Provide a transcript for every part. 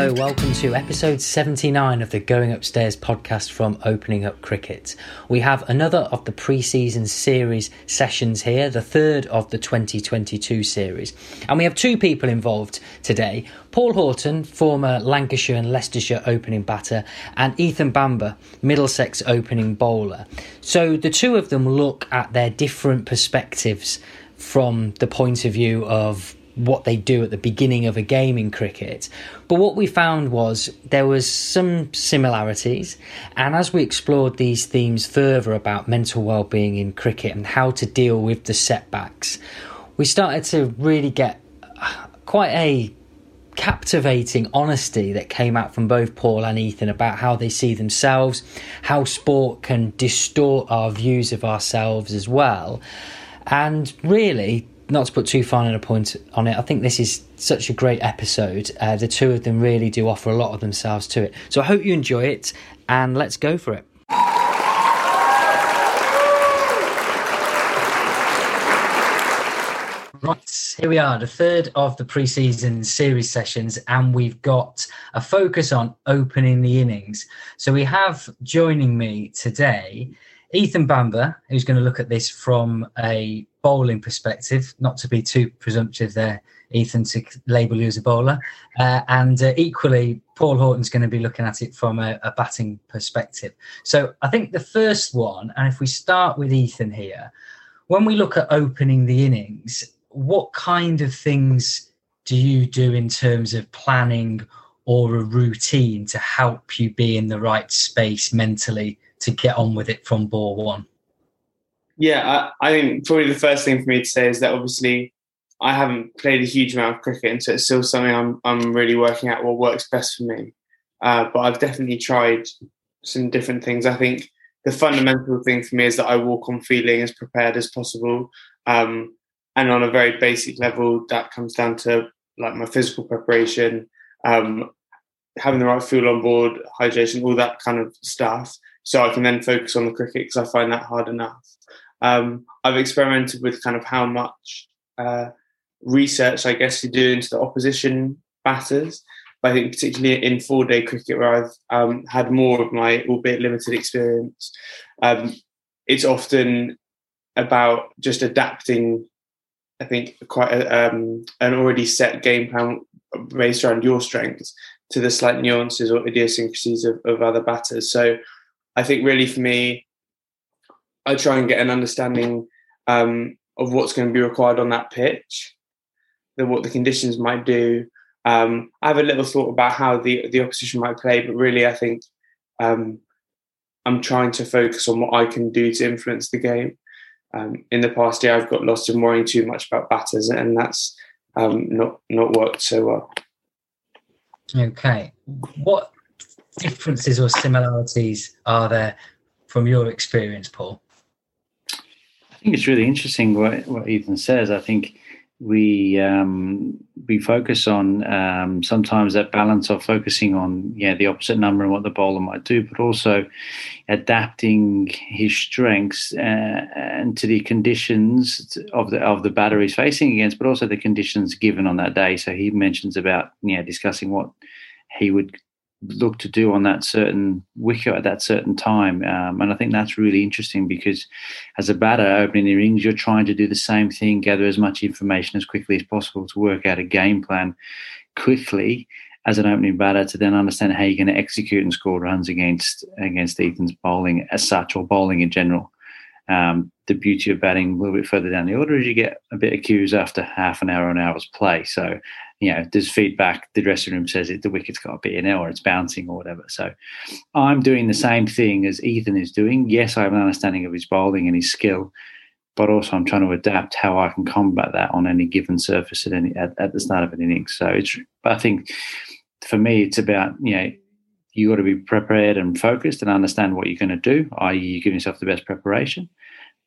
Hello, welcome to episode 79 of the Going Upstairs podcast from Opening Up Cricket. We have another of the pre season series sessions here, the third of the 2022 series. And we have two people involved today Paul Horton, former Lancashire and Leicestershire opening batter, and Ethan Bamber, Middlesex opening bowler. So the two of them look at their different perspectives from the point of view of what they do at the beginning of a game in cricket. But what we found was there was some similarities, and as we explored these themes further about mental well-being in cricket and how to deal with the setbacks, we started to really get uh, quite a captivating honesty that came out from both Paul and Ethan about how they see themselves, how sport can distort our views of ourselves as well. And really, not to put too fine a point on it, I think this is such a great episode. Uh, the two of them really do offer a lot of themselves to it. So I hope you enjoy it, and let's go for it. Right, here we are, the third of the preseason series sessions, and we've got a focus on opening the innings. So we have joining me today Ethan Bamber, who's going to look at this from a bowling perspective, not to be too presumptive there, Ethan, to label you as a bowler. Uh, and uh, equally, Paul Horton's going to be looking at it from a, a, batting perspective. So I think the first one, and if we start with Ethan here, when we look at opening the innings, what kind of things do you do in terms of planning or a routine to help you be in the right space mentally to get on with it from ball one? Yeah, I, I, think probably the first thing for me to say is that obviously I haven't played a huge amount of cricket, and so it's still something I'm I'm really working out what works best for me. Uh, but I've definitely tried some different things. I think the fundamental thing for me is that I walk on feeling as prepared as possible, um, and on a very basic level, that comes down to like my physical preparation, um, having the right fuel on board, hydration, all that kind of stuff so I can then focus on the cricket because I find that hard enough. Um, I've experimented with kind of how much uh, research I guess you do into the opposition batters. But I think particularly in four day cricket where I've um, had more of my albeit limited experience, um, it's often about just adapting. I think quite a, um, an already set game plan based around your strengths to the slight nuances or idiosyncrasies of, of other batters. So I think really for me, I try and get an understanding um, of what's going to be required on that pitch, what the conditions might do. Um, I have a little thought about how the the opposition might play, but really, I think um, I'm trying to focus on what I can do to influence the game. Um, in the past year, I've got lost in worrying too much about batters, and that's um, not not worked so well. Okay, what differences or similarities are there from your experience, Paul? Think it's really interesting what, what Ethan says. I think we um, we focus on um, sometimes that balance of focusing on yeah the opposite number and what the bowler might do, but also adapting his strengths uh, and to the conditions of the of the batter he's facing against, but also the conditions given on that day. So he mentions about yeah discussing what he would look to do on that certain wicket at that certain time. Um, and I think that's really interesting because as a batter opening the innings, you're trying to do the same thing, gather as much information as quickly as possible to work out a game plan quickly as an opening batter to then understand how you're going to execute and score runs against against Ethan's bowling as such or bowling in general. Um, the beauty of batting a little bit further down the order is you get a bit of cues after half an hour, or an hour's play. So you know, there's feedback. The dressing room says it, the wicket's got a bit in it or it's bouncing or whatever. So I'm doing the same thing as Ethan is doing. Yes, I have an understanding of his bowling and his skill, but also I'm trying to adapt how I can combat that on any given surface at any at, at the start of an innings. So it's, I think for me, it's about you know you got to be prepared and focused and understand what you're going to do, i.e., you give yourself the best preparation.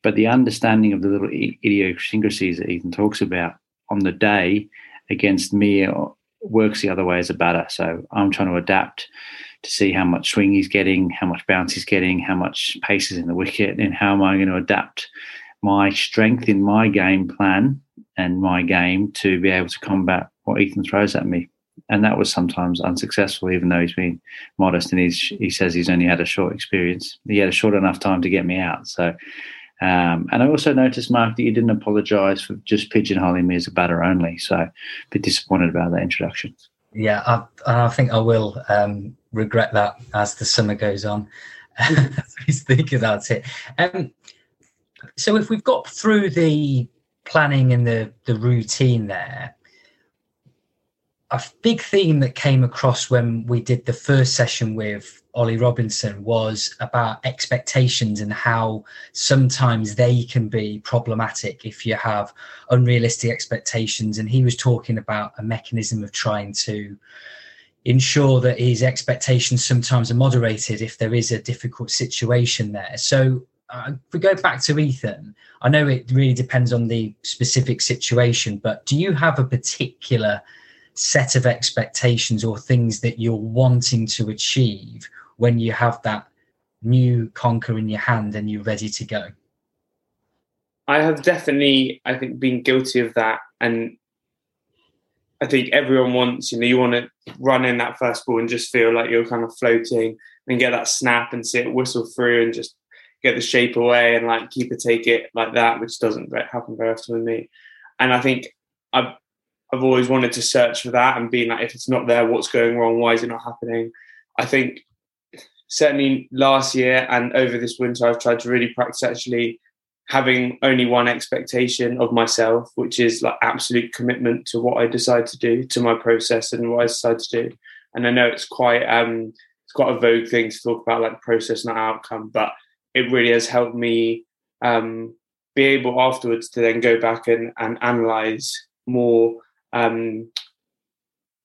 But the understanding of the little idiosyncrasies that Ethan talks about on the day against me works the other way as a batter. So I'm trying to adapt to see how much swing he's getting, how much bounce he's getting, how much pace is in the wicket, and how am I going to adapt my strength in my game plan and my game to be able to combat what Ethan throws at me and that was sometimes unsuccessful, even though he's been modest and he's, he says he's only had a short experience. He had a short enough time to get me out. So, um, and I also noticed, Mark, that you didn't apologise for just pigeonholing me as a batter only. So, a bit disappointed about that introduction. Yeah, I, I think I will um, regret that as the summer goes on. Please think about it. Um, so, if we've got through the planning and the the routine there, a big theme that came across when we did the first session with Ollie Robinson was about expectations and how sometimes they can be problematic if you have unrealistic expectations. And he was talking about a mechanism of trying to ensure that his expectations sometimes are moderated if there is a difficult situation there. So uh, if we go back to Ethan, I know it really depends on the specific situation, but do you have a particular set of expectations or things that you're wanting to achieve when you have that new conquer in your hand and you're ready to go? I have definitely, I think, been guilty of that. And I think everyone wants, you know, you want to run in that first ball and just feel like you're kind of floating and get that snap and see it whistle through and just get the shape away and like keep it, take it like that, which doesn't happen very often with me. And I think I've I've always wanted to search for that and being like, if it's not there, what's going wrong? Why is it not happening? I think certainly last year and over this winter, I've tried to really practice actually having only one expectation of myself, which is like absolute commitment to what I decide to do, to my process and what I decide to do. And I know it's quite um it's quite a vogue thing to talk about like process, not outcome, but it really has helped me um be able afterwards to then go back and, and analyze more um,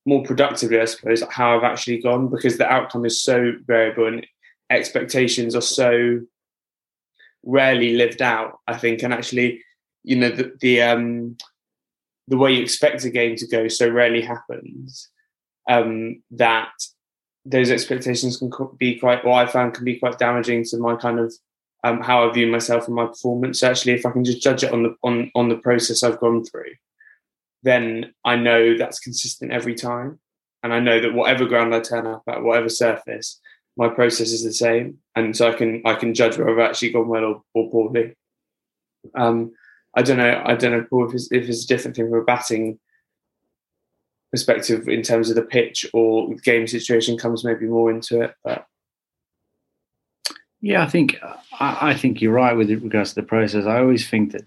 more productively, I suppose, how I've actually gone because the outcome is so variable and expectations are so rarely lived out. I think, and actually, you know, the the, um, the way you expect a game to go so rarely happens um, that those expectations can be quite, what I found can be quite damaging to my kind of um, how I view myself and my performance. So actually, if I can just judge it on the on on the process I've gone through, then I know that's consistent every time. And I know that whatever ground I turn up at, whatever surface, my process is the same. And so I can I can judge whether I've actually gone well or, or poorly. Um, I don't know. I don't know, if it's, if it's a different thing from a batting perspective in terms of the pitch or game situation comes maybe more into it. But yeah, I think I, I think you're right with regards to the process. I always think that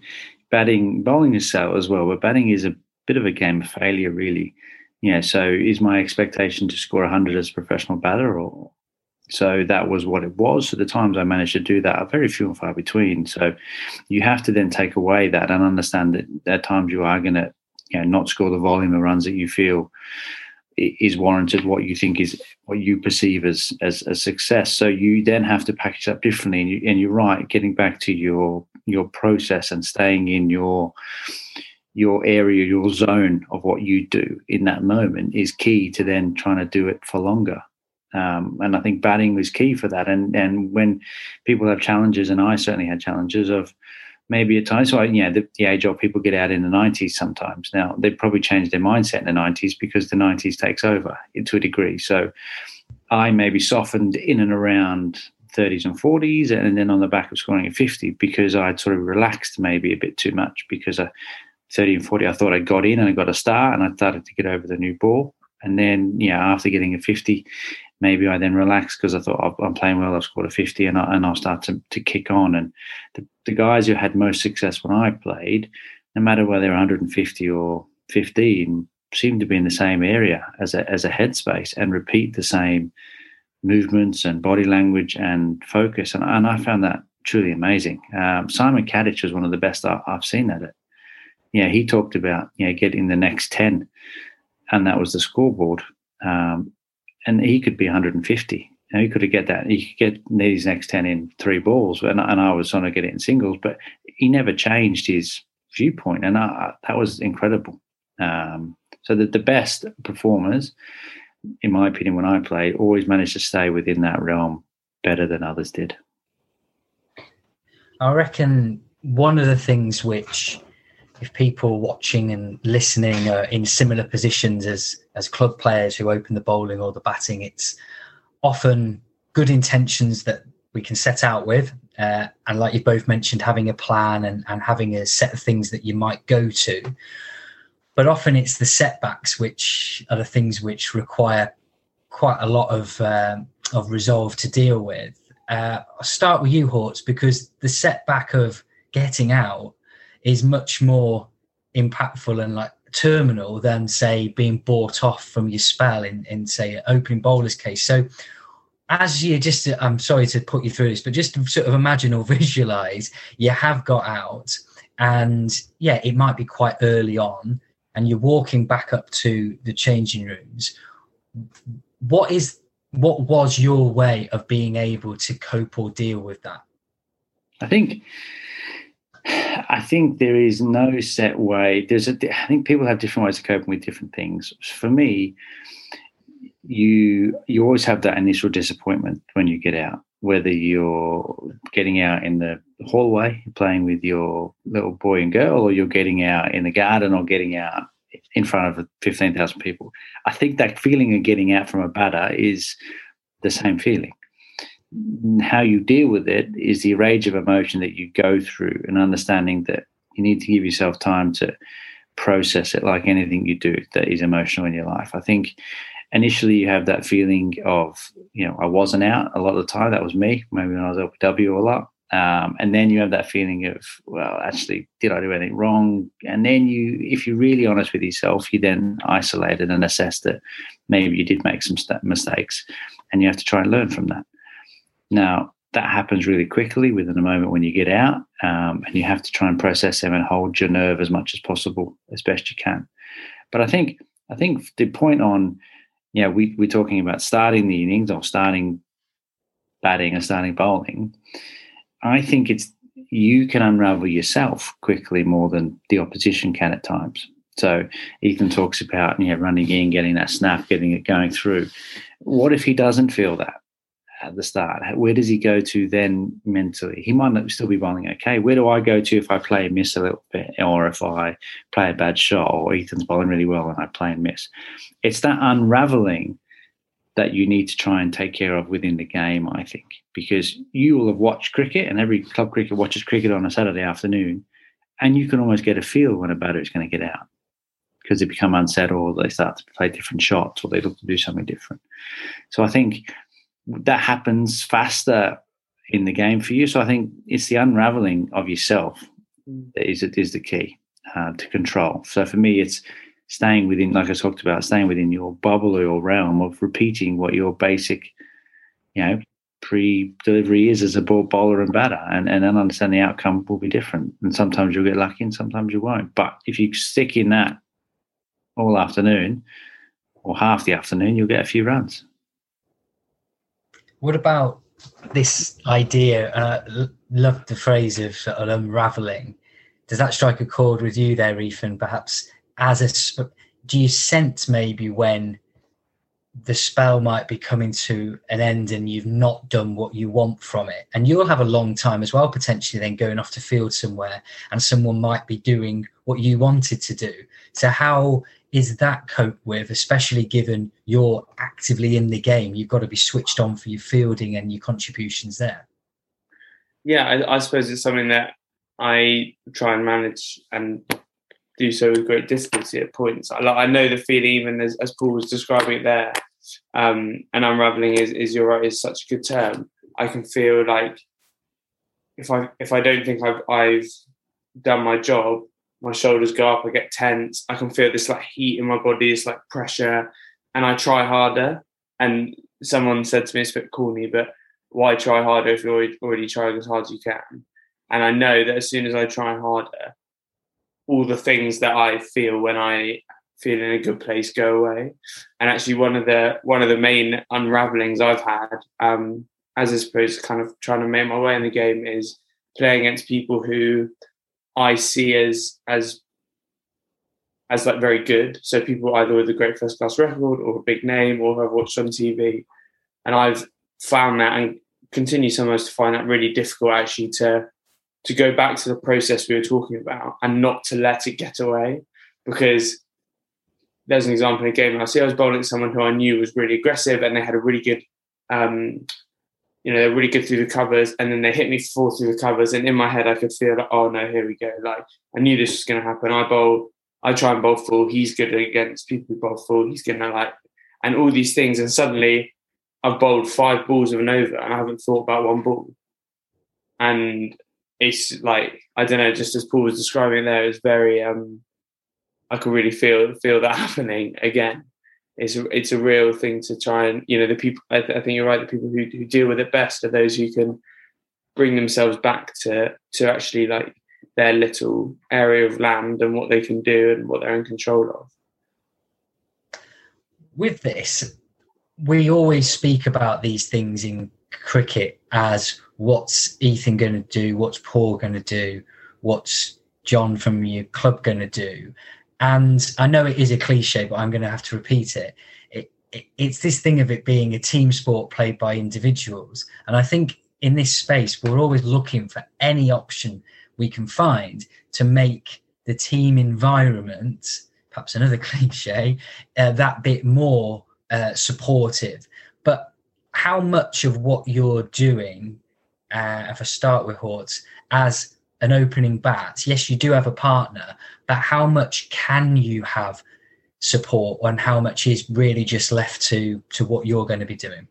batting, bowling is so as well, but batting is a bit of a game of failure, really. Yeah. So is my expectation to score 100 as a professional batter, or so that was what it was. So the times I managed to do that are very few and far between. So you have to then take away that and understand that at times you are going to, you know, not score the volume of runs that you feel is warranted what you think is what you perceive as as a success so you then have to package up differently and, you, and you're right getting back to your your process and staying in your your area, your zone of what you do in that moment is key to then trying to do it for longer. Um, and I think batting was key for that. And and when people have challenges, and I certainly had challenges of maybe at times, so I, yeah, the, the age of people get out in the 90s sometimes. Now they probably changed their mindset in the 90s because the 90s takes over to a degree. So I maybe softened in and around 30s and 40s, and then on the back of scoring at 50 because I'd sort of relaxed maybe a bit too much because I 30 and 40, I thought I got in and I got a start and I started to get over the new ball. And then, yeah, after getting a 50, maybe I then relaxed because I thought oh, I'm playing well. I've scored a 50 and, I, and I'll start to, to kick on. And the, the guys who had most success when I played, no matter whether they're 150 or 15, seem to be in the same area as a, as a headspace and repeat the same movements and body language and focus. And, and I found that truly amazing. Um, Simon Katich was one of the best I, have seen at it yeah, he talked about you know getting the next ten, and that was the scoreboard. Um, and he could be 150. You know, he could have get that. He could get these next ten in three balls, and, and I was trying to get it in singles, but he never changed his viewpoint, and I, that was incredible. Um, so that the best performers, in my opinion, when I played, always managed to stay within that realm better than others did. I reckon one of the things which if people watching and listening are in similar positions as as club players who open the bowling or the batting, it's often good intentions that we can set out with. Uh, and like you both mentioned, having a plan and, and having a set of things that you might go to. But often it's the setbacks which are the things which require quite a lot of um, of resolve to deal with. Uh, I'll start with you, Horts, because the setback of getting out is much more impactful and like terminal than say being bought off from your spell in in say an opening bowler's case. So as you just i'm sorry to put you through this but just sort of imagine or visualize you have got out and yeah it might be quite early on and you're walking back up to the changing rooms what is what was your way of being able to cope or deal with that i think I think there is no set way. There's a. I think people have different ways of coping with different things. For me, you you always have that initial disappointment when you get out, whether you're getting out in the hallway playing with your little boy and girl, or you're getting out in the garden, or getting out in front of 15,000 people. I think that feeling of getting out from a batter is the same feeling. How you deal with it is the range of emotion that you go through and understanding that you need to give yourself time to process it like anything you do that is emotional in your life. I think initially you have that feeling of, you know, I wasn't out a lot of the time. That was me, maybe when I was LBW a lot. Um, and then you have that feeling of, well, actually, did I do anything wrong? And then you, if you're really honest with yourself, you then isolate it and assess that maybe you did make some st- mistakes and you have to try and learn from that. Now, that happens really quickly within a moment when you get out, um, and you have to try and process them and hold your nerve as much as possible, as best you can. But I think, I think the point on yeah, we, we're talking about starting the innings or starting batting or starting bowling. I think it's you can unravel yourself quickly more than the opposition can at times. So Ethan talks about yeah, running in, getting that snap, getting it going through. What if he doesn't feel that? At the start? Where does he go to then mentally? He might not still be bowling okay. Where do I go to if I play and miss a little bit, or if I play a bad shot, or Ethan's bowling really well and I play and miss? It's that unraveling that you need to try and take care of within the game, I think, because you will have watched cricket, and every club cricket watches cricket on a Saturday afternoon, and you can almost get a feel when a batter is going to get out because they become unsettled, they start to play different shots, or they look to do something different. So I think that happens faster in the game for you. So I think it's the unraveling of yourself mm. that is is the key uh, to control. So for me, it's staying within, like I talked about, staying within your bubble or your realm of repeating what your basic, you know, pre-delivery is as a ball bowler and batter, and and then understand the outcome will be different. And sometimes you'll get lucky, and sometimes you won't. But if you stick in that all afternoon or half the afternoon, you'll get a few runs. What about this idea? And I love the phrase of sort of unraveling. Does that strike a chord with you there, Ethan? Perhaps as a do you sense maybe when the spell might be coming to an end and you've not done what you want from it and you'll have a long time as well potentially then going off to field somewhere and someone might be doing what you wanted to do so how is that cope with, especially given you're actively in the game? You've got to be switched on for your fielding and your contributions there. Yeah, I, I suppose it's something that I try and manage and do so with great difficulty at points. I, I know the feeling, even as, as Paul was describing it there, um, and unraveling is, is you're right is such a good term. I can feel like if I if I don't think I've I've done my job, my shoulders go up, I get tense, I can feel this like heat in my body, it's like pressure, and I try harder. And someone said to me, it's a bit corny, but why try harder if you're already trying as hard as you can? And I know that as soon as I try harder, all the things that I feel when I feel in a good place go away. And actually, one of the one of the main unravelings I've had, um, as I suppose, kind of trying to make my way in the game, is playing against people who I see as as as like very good. So people either with a great first class record or a big name or have watched on TV. And I've found that and continue sometimes to find that really difficult actually to to go back to the process we were talking about and not to let it get away. Because there's an example in a game I see I was bowling someone who I knew was really aggressive and they had a really good um, you know, they're really good through the covers, and then they hit me four through the covers, and in my head I could feel like, oh no, here we go. Like I knew this was going to happen. I bowl, I try and bowl full. He's good against people who bowl full. He's going to like, and all these things, and suddenly I've bowled five balls of an over, and I haven't thought about one ball. And it's like I don't know, just as Paul was describing there, it's very um, I could really feel feel that happening again it's a, it's a real thing to try and you know the people I, th- I think you're right the people who, who deal with it best are those who can bring themselves back to to actually like their little area of land and what they can do and what they're in control of. With this we always speak about these things in cricket as what's ethan going to do what's paul going to do what's john from your club going to do and I know it is a cliche, but I'm going to have to repeat it. It, it. It's this thing of it being a team sport played by individuals. And I think in this space, we're always looking for any option we can find to make the team environment, perhaps another cliche, uh, that bit more uh, supportive. But how much of what you're doing, uh, if I start with Horts, as an opening bat, yes, you do have a partner, how much can you have support and how much is really just left to to what you're going to be doing?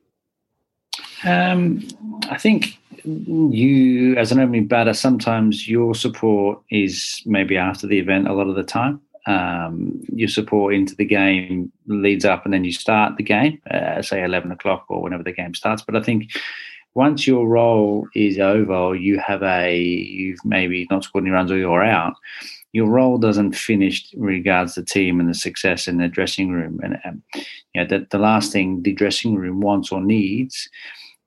Um, I think you, as an opening batter, sometimes your support is maybe after the event a lot of the time. Um, your support into the game leads up and then you start the game, uh, say 11 o'clock or whenever the game starts. But I think once your role is over, or you have a you've maybe not scored any runs or you're out, your role doesn't finish regards the team and the success in the dressing room. And um, you know, the, the last thing the dressing room wants or needs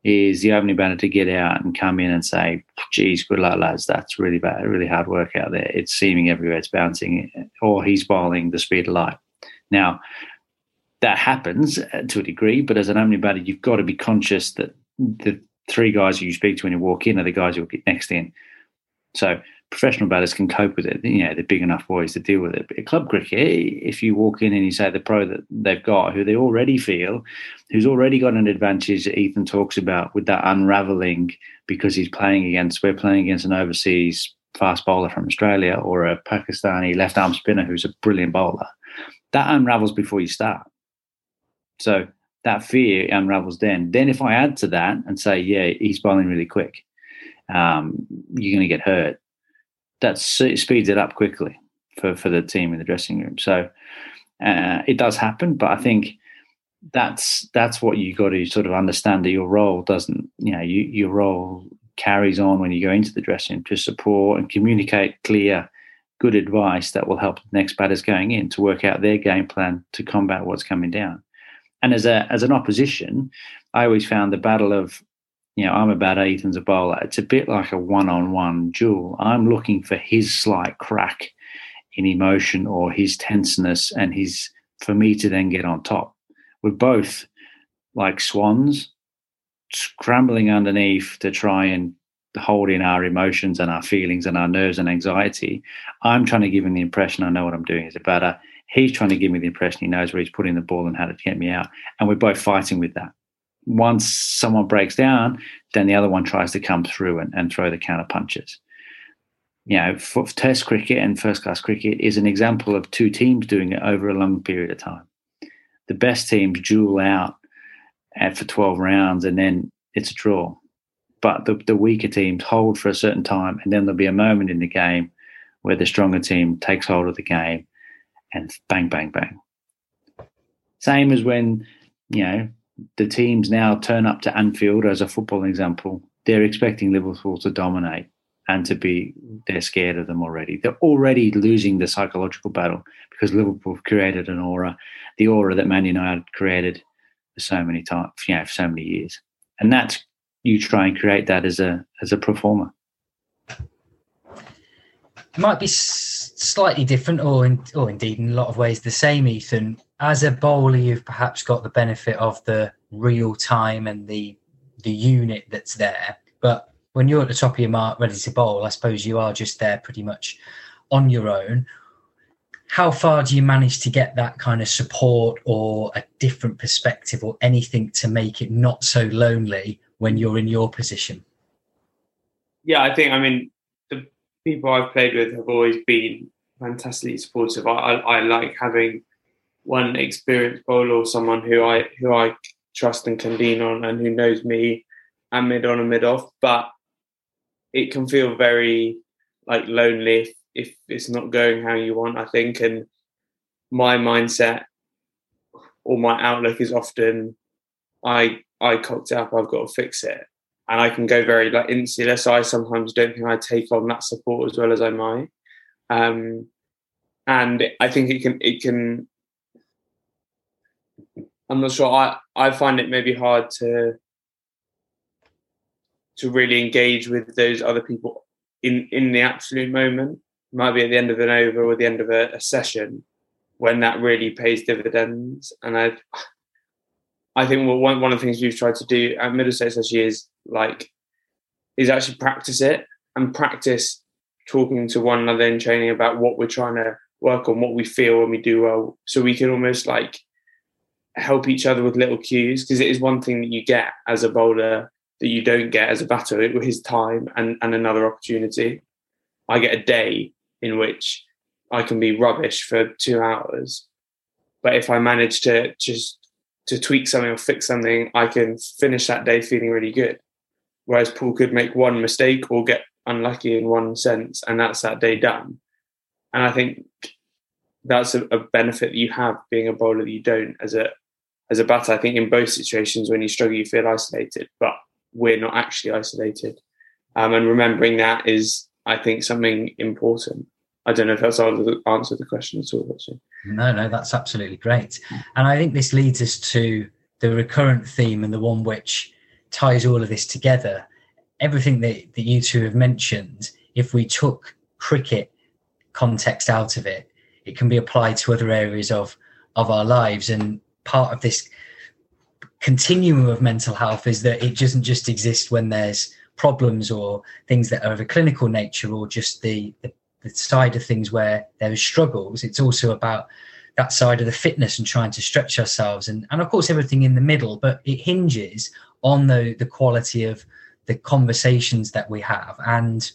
is the opening batter to get out and come in and say, "Geez, good luck, lads. That's really bad, really hard work out there. It's seaming everywhere. It's bouncing, or he's bowling the speed of light." Now, that happens uh, to a degree, but as an opening batter, you've got to be conscious that the three guys you speak to when you walk in are the guys you'll get next in. So professional batters can cope with it. You know, they're big enough boys to deal with it. But club cricket, if you walk in and you say the pro that they've got, who they already feel, who's already got an advantage that Ethan talks about with that unraveling because he's playing against, we're playing against an overseas fast bowler from Australia or a Pakistani left arm spinner who's a brilliant bowler. That unravels before you start. So that fear unravels then. Then if I add to that and say, yeah, he's bowling really quick, um, you're going to get hurt. That speeds it up quickly for, for the team in the dressing room. So uh, it does happen, but I think that's that's what you got to sort of understand that your role doesn't, you know, you, your role carries on when you go into the dressing room to support and communicate clear, good advice that will help the next batters going in to work out their game plan to combat what's coming down. And as a as an opposition, I always found the battle of, you know, I'm about Ethan's a bowler. It's a bit like a one-on-one duel. I'm looking for his slight crack in emotion or his tenseness, and his for me to then get on top. We're both like swans, scrambling underneath to try and hold in our emotions and our feelings and our nerves and anxiety. I'm trying to give him the impression I know what I'm doing as a batter. He's trying to give me the impression he knows where he's putting the ball and how to get me out. And we're both fighting with that. Once someone breaks down, then the other one tries to come through and, and throw the counter punches. You know, for Test cricket and first class cricket is an example of two teams doing it over a long period of time. The best teams duel out for 12 rounds and then it's a draw. But the, the weaker teams hold for a certain time and then there'll be a moment in the game where the stronger team takes hold of the game and bang, bang, bang. Same as when, you know, the teams now turn up to Anfield as a football example. They're expecting Liverpool to dominate and to be, they're scared of them already. They're already losing the psychological battle because Liverpool created an aura, the aura that Man United created for so many times, you know, for so many years. And that's, you try and create that as a, as a performer. It might be slightly different, or in, or indeed in a lot of ways the same. Ethan, as a bowler, you've perhaps got the benefit of the real time and the the unit that's there. But when you're at the top of your mark, ready to bowl, I suppose you are just there pretty much on your own. How far do you manage to get that kind of support or a different perspective or anything to make it not so lonely when you're in your position? Yeah, I think, I mean, the people I've played with have always been fantastically supportive. I, I, I like having one experienced bowler or someone who I who I trust and can lean on and who knows me and mid on and mid off. But it can feel very like lonely if, if it's not going how you want, I think. And my mindset or my outlook is often I I cocked up, I've got to fix it. And I can go very like insular. So I sometimes don't think I take on that support as well as I might. Um, and I think it can it can I'm not sure. I, I find it maybe hard to to really engage with those other people in in the absolute moment. It might be at the end of an over or the end of a, a session when that really pays dividends. And I I think well, one one of the things we've tried to do at Middlesex year is like is actually practice it and practice talking to one another in training about what we're trying to work on, what we feel when we do well, so we can almost like help each other with little cues because it is one thing that you get as a bowler that you don't get as a batter It was his time and, and another opportunity. I get a day in which I can be rubbish for two hours. But if I manage to just to tweak something or fix something, I can finish that day feeling really good. Whereas Paul could make one mistake or get unlucky in one sense, and that's that day done. And I think that's a, a benefit that you have being a bowler that you don't as a as a batter, I think in both situations when you struggle, you feel isolated, but we're not actually isolated. Um, and remembering that is, I think, something important. I don't know if that's answered the question at all. Actually. No, no, that's absolutely great. And I think this leads us to the recurrent theme and the one which ties all of this together. Everything that, that you two have mentioned, if we took cricket context out of it, it can be applied to other areas of of our lives. And part of this continuum of mental health is that it doesn't just exist when there's problems or things that are of a clinical nature or just the, the, the side of things where there are struggles. It's also about that side of the fitness and trying to stretch ourselves and, and of course everything in the middle, but it hinges on the, the quality of the conversations that we have. And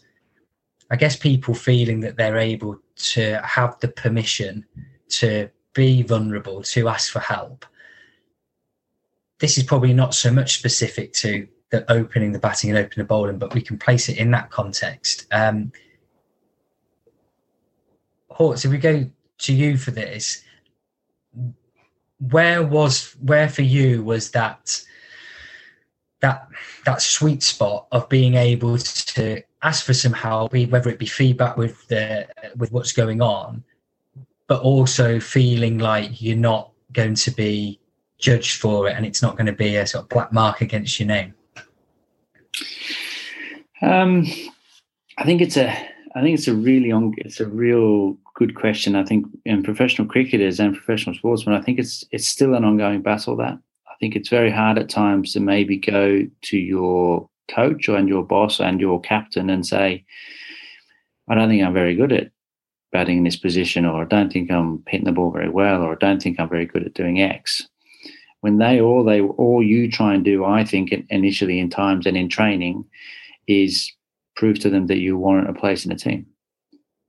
I guess people feeling that they're able to have the permission to be vulnerable, to ask for help. This is probably not so much specific to the opening the batting and opening the bowling, but we can place it in that context. Um, Horts, if we go to you for this, where was where for you was that that that sweet spot of being able to ask for some help, whether it be feedback with the with what's going on, but also feeling like you're not going to be judged for it and it's not going to be a sort of black mark against your name? Um, I think it's a I think it's a really on, it's a real good question. I think in professional cricketers and professional sportsmen, I think it's it's still an ongoing battle. That I think it's very hard at times to maybe go to your coach and your boss and your captain and say, "I don't think I'm very good at batting in this position, or I don't think I'm hitting the ball very well, or I don't think I'm very good at doing X. When they all they all you try and do, I think initially in times and in training, is prove to them that you warrant a place in the team.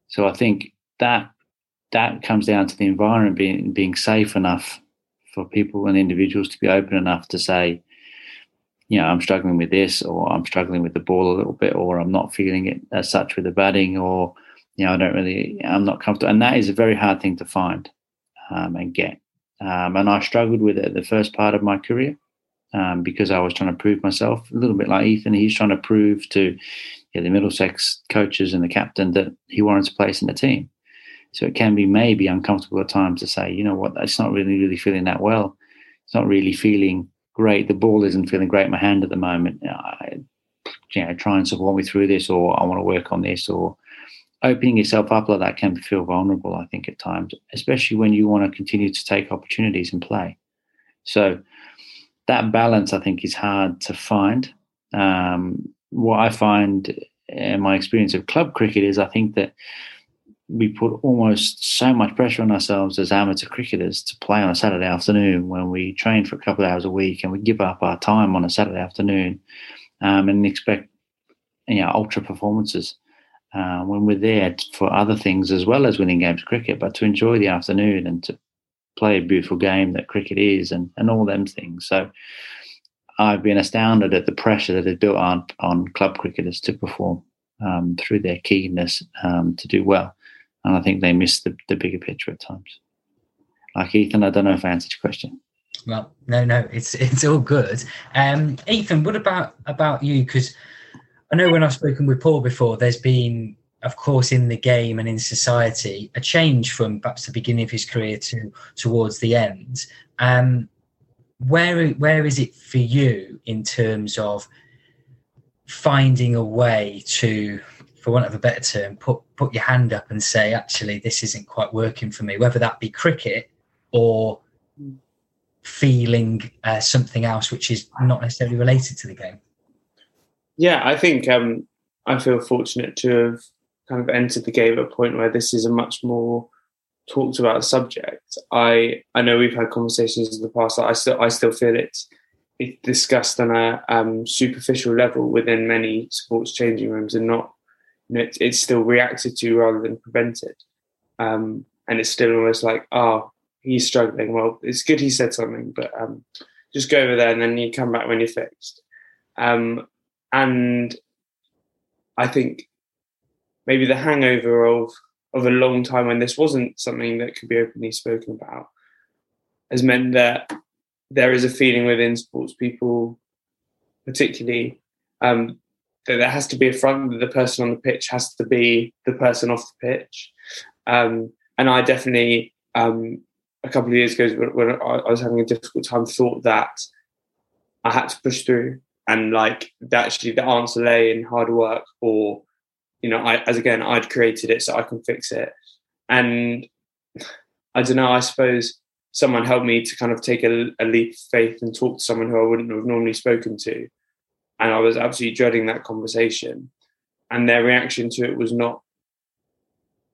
So I think that that comes down to the environment being being safe enough for people and individuals to be open enough to say, you know, I'm struggling with this, or I'm struggling with the ball a little bit, or I'm not feeling it as such with the batting, or you know, I don't really, I'm not comfortable. And that is a very hard thing to find um, and get. Um, and I struggled with it the first part of my career um, because I was trying to prove myself a little bit like Ethan. He's trying to prove to yeah, the Middlesex coaches and the captain that he warrants a place in the team. So it can be maybe uncomfortable at times to say, you know what, it's not really, really feeling that well. It's not really feeling great. The ball isn't feeling great in my hand at the moment. I, you know, try and support me through this, or I want to work on this, or opening yourself up like that can feel vulnerable, I think, at times, especially when you want to continue to take opportunities and play. So that balance, I think, is hard to find. Um, what I find in my experience of club cricket is I think that we put almost so much pressure on ourselves as amateur cricketers to play on a Saturday afternoon when we train for a couple of hours a week and we give up our time on a Saturday afternoon um, and expect you know ultra performances uh, when we're there for other things as well as winning games of cricket, but to enjoy the afternoon and to play a beautiful game that cricket is and, and all them things. So I've been astounded at the pressure that is built on on club cricketers to perform um, through their keenness um, to do well, and I think they miss the, the bigger picture at times. Like Ethan, I don't know if I answered your question. Well, no, no, it's it's all good. Um, Ethan, what about about you? Because I know when I've spoken with Paul before, there's been, of course, in the game and in society, a change from perhaps the beginning of his career to towards the end. Um, where where is it for you in terms of finding a way to for want of a better term put put your hand up and say actually this isn't quite working for me whether that be cricket or feeling uh, something else which is not necessarily related to the game yeah i think um, i feel fortunate to have kind of entered the game at a point where this is a much more talked about subject, I I know we've had conversations in the past that I still I still feel it's it's discussed on a um, superficial level within many sports changing rooms and not you know, it's, it's still reacted to rather than prevented. Um, and it's still almost like, oh, he's struggling. Well, it's good he said something, but um, just go over there and then you come back when you're fixed. Um, and I think maybe the hangover of of a long time when this wasn't something that could be openly spoken about has meant that there is a feeling within sports people, particularly, um, that there has to be a front, that the person on the pitch has to be the person off the pitch. Um, and I definitely, um, a couple of years ago, when, when I was having a difficult time, thought that I had to push through and like actually the answer lay in hard work or you know, I, as again, I'd created it so I can fix it. And I don't know, I suppose someone helped me to kind of take a, a, leap of faith and talk to someone who I wouldn't have normally spoken to. And I was absolutely dreading that conversation. And their reaction to it was not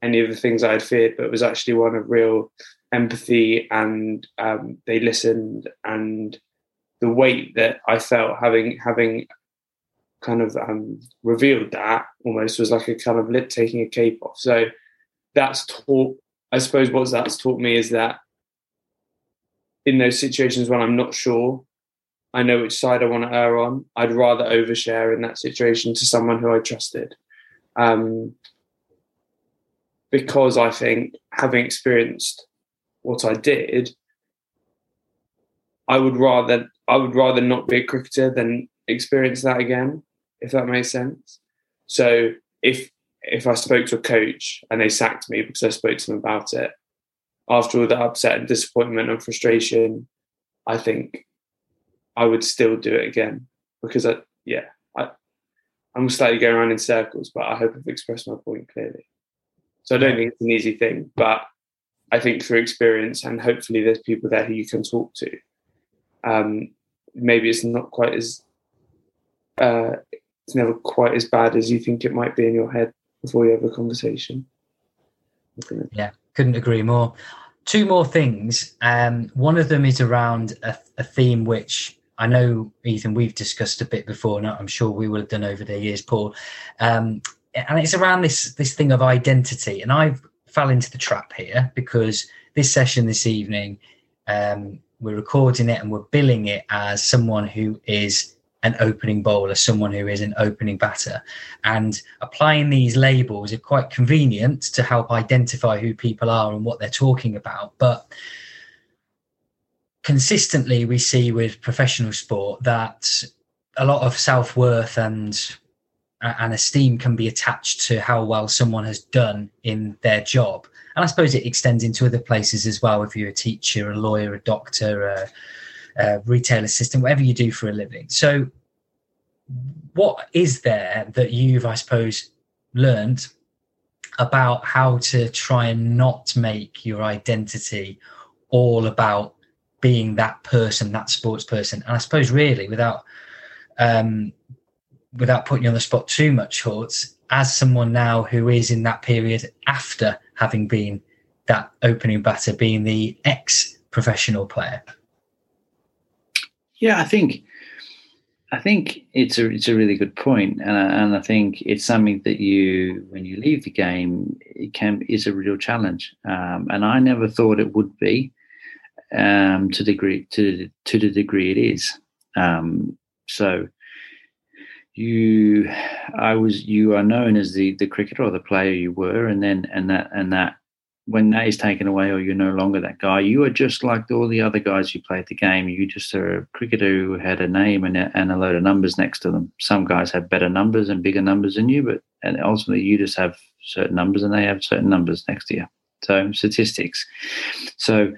any of the things I had feared, but it was actually one of real empathy and um, they listened and the weight that I felt having having kind of um, revealed that almost was like a kind of lit taking a cape off. So that's taught, I suppose, what that's taught me is that in those situations when I'm not sure, I know which side I want to err on. I'd rather overshare in that situation to someone who I trusted. Um, because I think having experienced what I did, I would rather I would rather not be a cricketer than experience that again if that makes sense. So if if I spoke to a coach and they sacked me because I spoke to them about it, after all the upset and disappointment and frustration, I think I would still do it again because I yeah I I'm slightly going around in circles, but I hope I've expressed my point clearly. So I don't think it's an easy thing, but I think through experience and hopefully there's people there who you can talk to. Um, maybe it's not quite as uh, it's never quite as bad as you think it might be in your head before you have a conversation. Yeah, couldn't agree more. Two more things. Um, one of them is around a, a, theme which I know, Ethan, we've discussed a bit before, and I'm sure we will have done over the years, Paul. Um, and it's around this this thing of identity. And I've fell into the trap here because this session this evening, um, we're recording it and we're billing it as someone who is an opening bowler, someone who is an opening batter. And applying these labels are quite convenient to help identify who people are and what they're talking about. But consistently, we see with professional sport that a lot of self worth and and esteem can be attached to how well someone has done in their job. And I suppose it extends into other places as well. If you're a teacher, a lawyer, a doctor, a, uh, retail assistant, whatever you do for a living. So, what is there that you've, I suppose, learned about how to try and not make your identity all about being that person, that sports person? And I suppose, really, without um, without putting you on the spot too much, Horts, as someone now who is in that period after having been that opening batter, being the ex professional player? Yeah, I think I think it's a it's a really good point, and I, and I think it's something that you when you leave the game it can is a real challenge, um, and I never thought it would be um, to degree to to the degree it is. Um, so you, I was you are known as the the cricketer or the player you were, and then and that and that when that is taken away or you're no longer that guy, you are just like all the other guys who played the game. You just are a cricketer who had a name and a, and a load of numbers next to them. Some guys have better numbers and bigger numbers than you, but and ultimately you just have certain numbers and they have certain numbers next to you. So statistics. So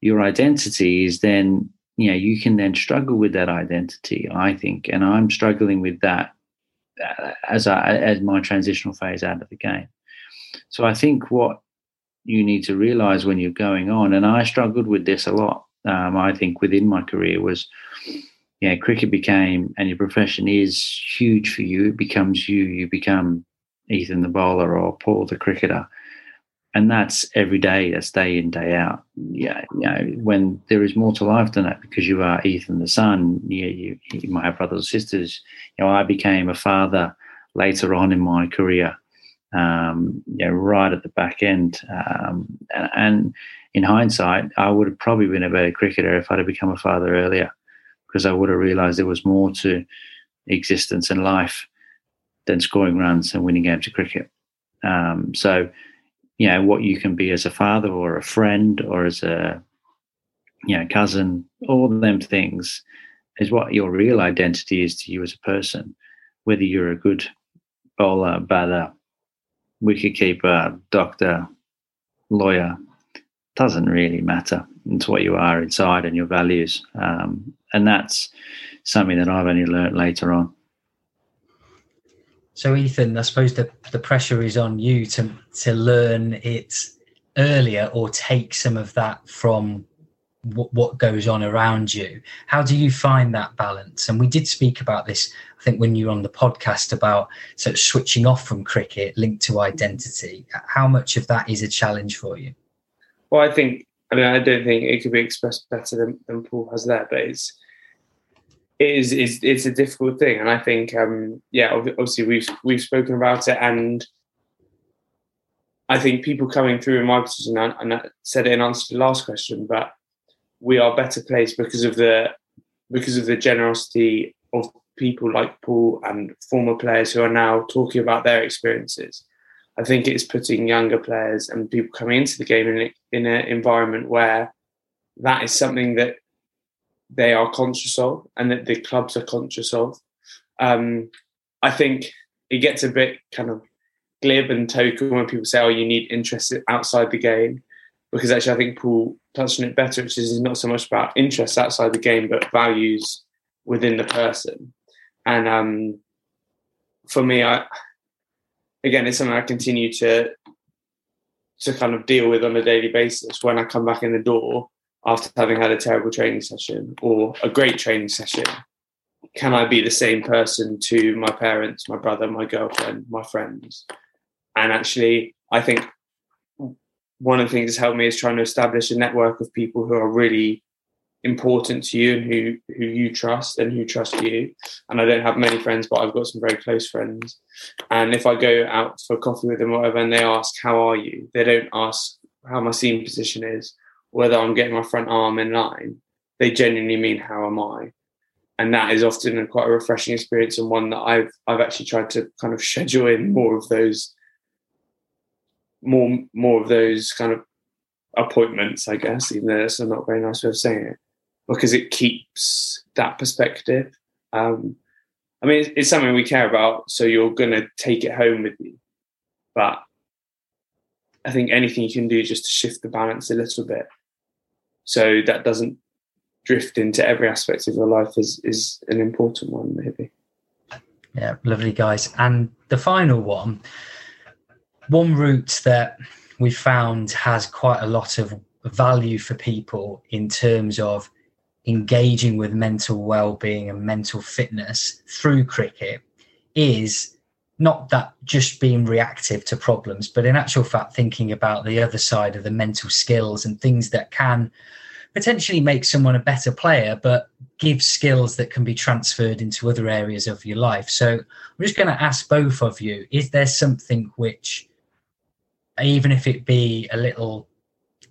your identity is then, you know, you can then struggle with that identity, I think, and I'm struggling with that uh, as I as my transitional phase out of the game. So I think what you need to realize when you're going on. And I struggled with this a lot. Um, I think within my career was, yeah, cricket became, and your profession is huge for you. It becomes you. You become Ethan the bowler or Paul the cricketer. And that's every day, that's day in, day out. Yeah, you know, when there is more to life than that, because you are Ethan the son, yeah, you, you might have brothers or sisters. You know, I became a father later on in my career um, you know, right at the back end. Um, and, and, in hindsight, I would have probably been a better cricketer if I'd have become a father earlier, because I would have realised there was more to existence and life than scoring runs and winning games of cricket. Um, so, you know, what you can be as a father or a friend or as a, you know, cousin, all them things is what your real identity is to you as a person, whether you're a good bowler, batter, wicketkeeper, doctor, lawyer, doesn't really matter. It's what you are inside and your values. Um, and that's something that I've only learned later on. So, Ethan, I suppose the, the pressure is on you to, to learn it earlier or take some of that from what, what goes on around you. How do you find that balance? And we did speak about this, I think, when you were on the podcast about sort of switching off from cricket linked to identity. How much of that is a challenge for you? Well, I think, I mean, I don't think it could be expressed better than, than Paul has there, but it's, it is, it's, it's a difficult thing. And I think, um, yeah, obviously we've, we've spoken about it and I think people coming through in my position, and I said it in answer to the last question, but we are better placed because of the because of the generosity of people like Paul and former players who are now talking about their experiences. I think it's putting younger players and people coming into the game in, in an environment where that is something that they are conscious of and that the clubs are conscious of. Um, I think it gets a bit kind of glib and token when people say, "Oh, you need interest outside the game," because actually I think Paul touched on it better, which is not so much about interests outside the game, but values within the person. And um, for me, I again, it's something I continue to to kind of deal with on a daily basis when I come back in the door after having had a terrible training session or a great training session. Can I be the same person to my parents, my brother, my girlfriend, my friends? And actually, I think one of the things that's helped me is trying to establish a network of people who are really important to you and who who you trust and who trust you. And I don't have many friends, but I've got some very close friends. And if I go out for coffee with them or whatever, and they ask, "How are you?" They don't ask how my seam position is, whether I'm getting my front arm in line. They genuinely mean, "How am I?" And that is often a quite a refreshing experience and one that I've I've actually tried to kind of schedule in more of those more more of those kind of appointments, I guess, even though it's not very nice way of saying it, because it keeps that perspective. Um, I mean, it's, it's, something we care about, so you're going to take it home with you. But I think anything you can do just to shift the balance a little bit, so that doesn't drift into every aspect of your life, is is an important one, maybe. Yeah, lovely guys. And the final one one route that we found has quite a lot of value for people in terms of engaging with mental well-being and mental fitness through cricket is not that just being reactive to problems, but in actual fact, thinking about the other side of the mental skills and things that can potentially make someone a better player, but give skills that can be transferred into other areas of your life. So I'm just going to ask both of you is there something which, even if it be a little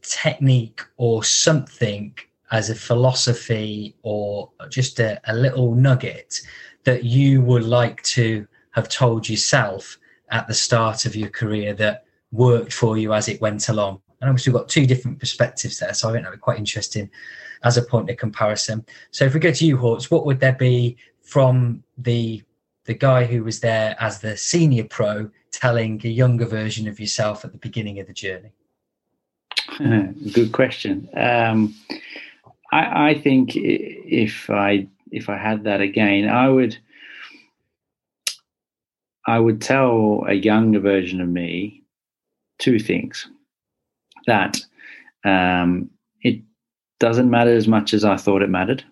technique or something as a philosophy or just a, a little nugget that you would like to have told yourself at the start of your career that worked for you as it went along? And obviously, we've got two different perspectives there, so I think that would be quite interesting as a point of comparison. So, if we go to you, Horts, what would there be from the the guy who was there as the senior pro telling a younger version of yourself at the beginning of the journey? Good question. Um, I, I think if I if I had that again, I would I would tell a younger version of me two things. That um, it doesn't matter as much as I thought it mattered,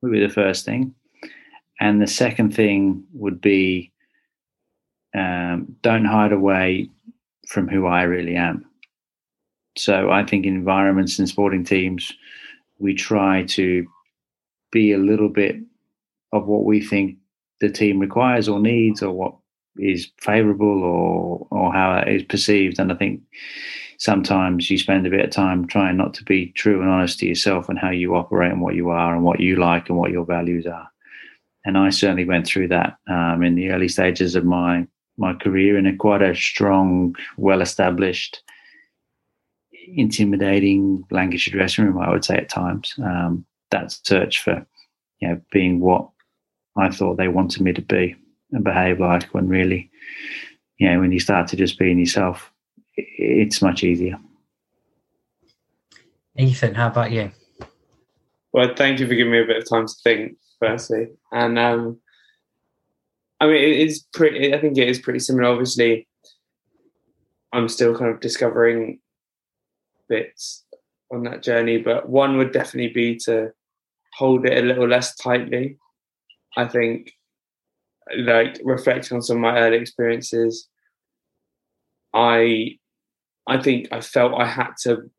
would be the first thing. And the second thing would be um, don't hide away from who I really am. So I think in environments and sporting teams, we try to be a little bit of what we think the team requires or needs or what is favorable or or how it is perceived. And i think sometimes you spend a bit of time trying not to be true and honest to yourself and how you operate and what you are and what you like and what your values are. And i certainly went through that um, in the early stages of my my career in a quite a strong well established intimidating Lancashire dressing room i would say at times. Um, that search for you know being what I thought they wanted me to be and behave like when really, you know, when you start to just being yourself, it's much easier. Ethan, how about you? Well, thank you for giving me a bit of time to think, firstly. And um, I mean, it is pretty, I think it is pretty similar. Obviously, I'm still kind of discovering bits on that journey, but one would definitely be to hold it a little less tightly I think, like reflecting on some of my early experiences, I, I think I felt I had to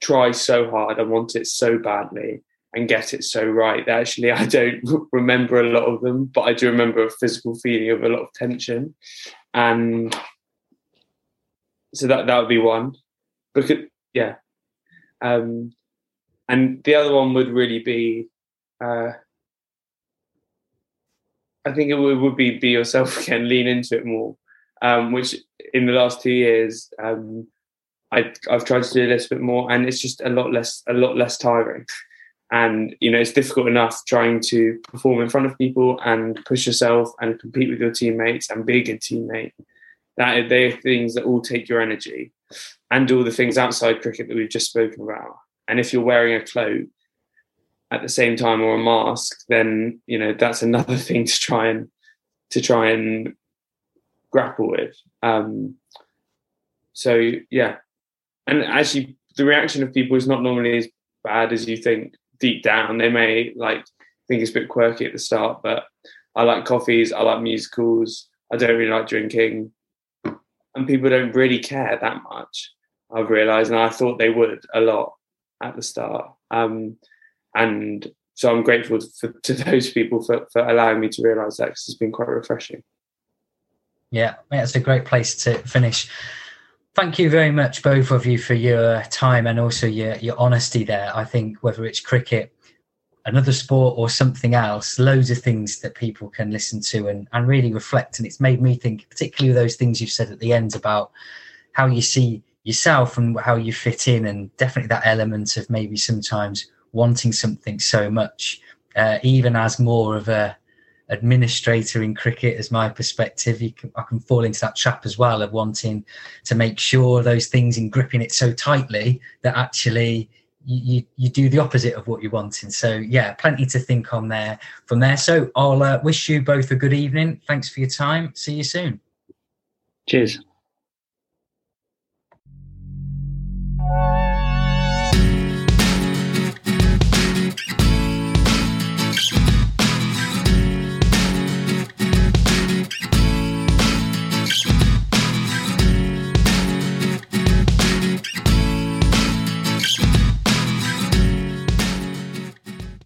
try so hard. I want it so badly and get it so right that actually I don't remember a lot of them, but I do remember a physical feeling of a lot of tension, and so that that would be one. Because yeah, um, and the other one would really be. Uh, I think it would, be be yourself again, lean into it more. Um, which in the last two years, um, I, I've tried to do a little bit more, and it's just a lot less a lot less tiring. And you know, it's difficult enough trying to perform in front of people and push yourself and compete with your teammates and be a good teammate. That they are things that all take your energy, and all the things outside cricket that we've just spoken about. And if you're wearing a cloak, at the same time or a mask, then you know that's another thing to try and to try and grapple with. Um, so yeah, and actually, the reaction of people is not normally as bad as you think. Deep down, they may like think it's a bit quirky at the start, but I like coffees, I like musicals, I don't really like drinking, and people don't really care that much. I've realised, and I thought they would a lot at the start. Um, and so I'm grateful to those people for, for allowing me to realize that because it's been quite refreshing. Yeah, it's a great place to finish. Thank you very much, both of you, for your time and also your, your honesty there. I think whether it's cricket, another sport, or something else, loads of things that people can listen to and, and really reflect. And it's made me think, particularly those things you've said at the end about how you see yourself and how you fit in, and definitely that element of maybe sometimes wanting something so much, uh, even as more of a administrator in cricket as my perspective can, i can fall into that trap as well of wanting to make sure those things and gripping it so tightly that actually you, you, you do the opposite of what you're wanting. So yeah plenty to think on there from there. So i'll uh, wish you both a good evening. Thanks for your time. See you soon. Cheers.